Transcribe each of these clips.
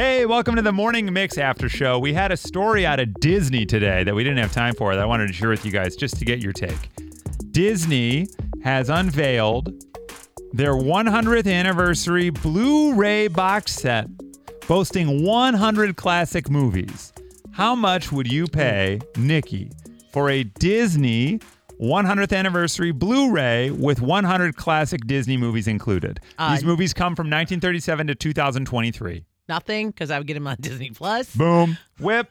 Hey, welcome to the Morning Mix After Show. We had a story out of Disney today that we didn't have time for that I wanted to share with you guys just to get your take. Disney has unveiled their 100th anniversary Blu ray box set boasting 100 classic movies. How much would you pay, Nikki, for a Disney 100th anniversary Blu ray with 100 classic Disney movies included? Uh, These movies come from 1937 to 2023. Nothing, because I would get him on Disney Plus. Boom. Whip.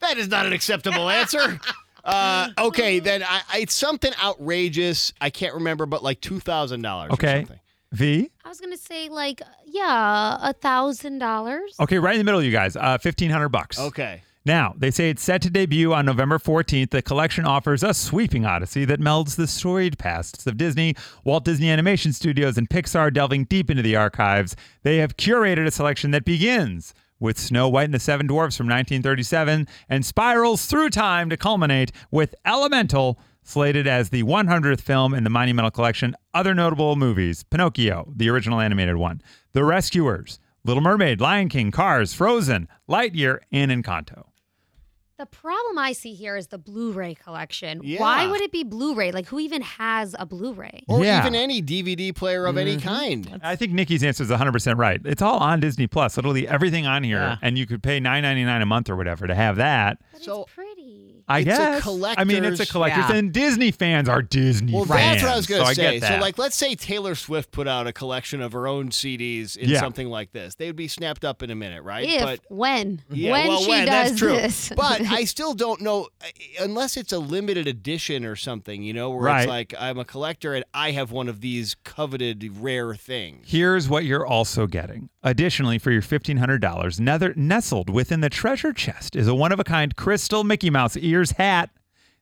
That is not an acceptable answer. Uh, okay, then I, I, it's something outrageous. I can't remember, but like two thousand dollars. Okay. Or something. V. I was gonna say like yeah, a thousand dollars. Okay, right in the middle, you guys. Uh, 1500 bucks. Okay. Now, they say it's set to debut on November 14th. The collection offers a sweeping odyssey that melds the storied pasts of Disney, Walt Disney Animation Studios, and Pixar delving deep into the archives. They have curated a selection that begins with Snow White and the Seven Dwarfs from 1937 and spirals through time to culminate with Elemental, slated as the 100th film in the Monumental Collection. Other notable movies Pinocchio, the original animated one, The Rescuers, Little Mermaid, Lion King, Cars, Frozen, Lightyear, and Encanto. The problem I see here is the Blu-ray collection. Yeah. Why would it be Blu-ray? Like who even has a Blu-ray? Or Yeah. even any DVD player of any mm-hmm. kind. I think Nikki's answer is 100% right. It's all on Disney Plus. Literally everything on here. Yeah. And you could pay $9.99 a month or whatever to have that. But So- it's pretty. I It's a guess. I mean, it's a collector's- collector's. Yeah. And Disney fans are Disney Well, fans. that's what I was going so to I say. get So, like, let's say Taylor Swift put out a collection of her own CDs in Yeah. something like this. They would be snapped up in a minute, right? if but when yeah, when well, she when does that's true. this. but I still don't know uh, unless it's a limited edition or something, you know, where Right. it's like I'm a collector and I have one of these coveted rare things. Here's what you're also getting. Additionally, for your $1,500, nestled within the treasure chest is a one of a kind crystal Mickey Mouse ears hat.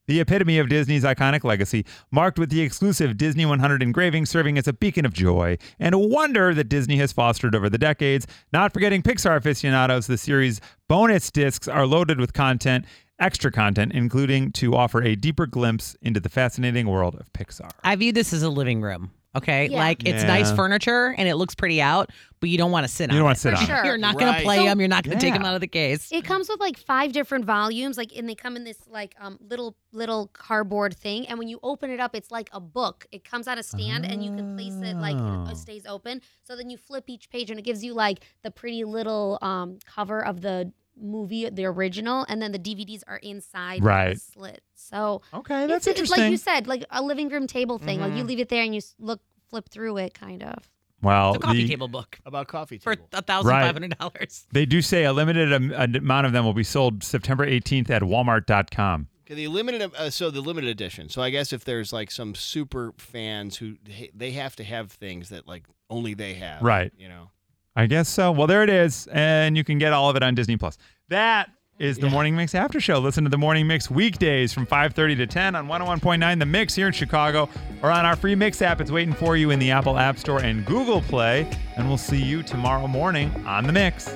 The epitome of Disney's iconic legacy, marked with the exclusive Disney 100 engraving, serving as a beacon of joy and a wonder that Disney has fostered over the decades. Not forgetting Pixar aficionados, the series' bonus discs are loaded with content, extra content, including to offer a deeper glimpse into the fascinating world of Pixar. I view this as a living room. Okay, Yeah. like it's nice furniture and it looks pretty out, but you don't want to sit You on You don't want to sit For on sure. You're not going to play So- them. You're not going to take them out of the case. It comes with like five different volumes, like, and they come in this like um little little cardboard thing. And when you open it up, it's like a book. It comes out a stand, and you can place it like Oh. it stays open. So then you flip each page, and it gives you like the pretty little um cover of the movie, the original, and then the DVDs are inside Right. the slit. So Okay, that's it's, it's like you said, like a living room table thing. Like you Mhm. leave it there, and you look flip through it, kind of. Well, the coffee the- table book About coffee for a thousand five hundred dollars. They do say a limited am- amount of them will be sold September 18th at walmart.com. Okay, the limited, uh, so the limited edition. So I guess if there's like some super fans who they have to have things that like only they have, Right. You know. I guess so. Well, there it is. And you can get all of it on Disney Plus. That is the Morning Mix After Show. Listen to the Morning Mix weekdays from 5.30 to 10 on 101.9 The Mix here in Chicago or on our free Mix app. It's waiting for you in the Apple App Store and Google Play. And we'll see you tomorrow morning on The Mix.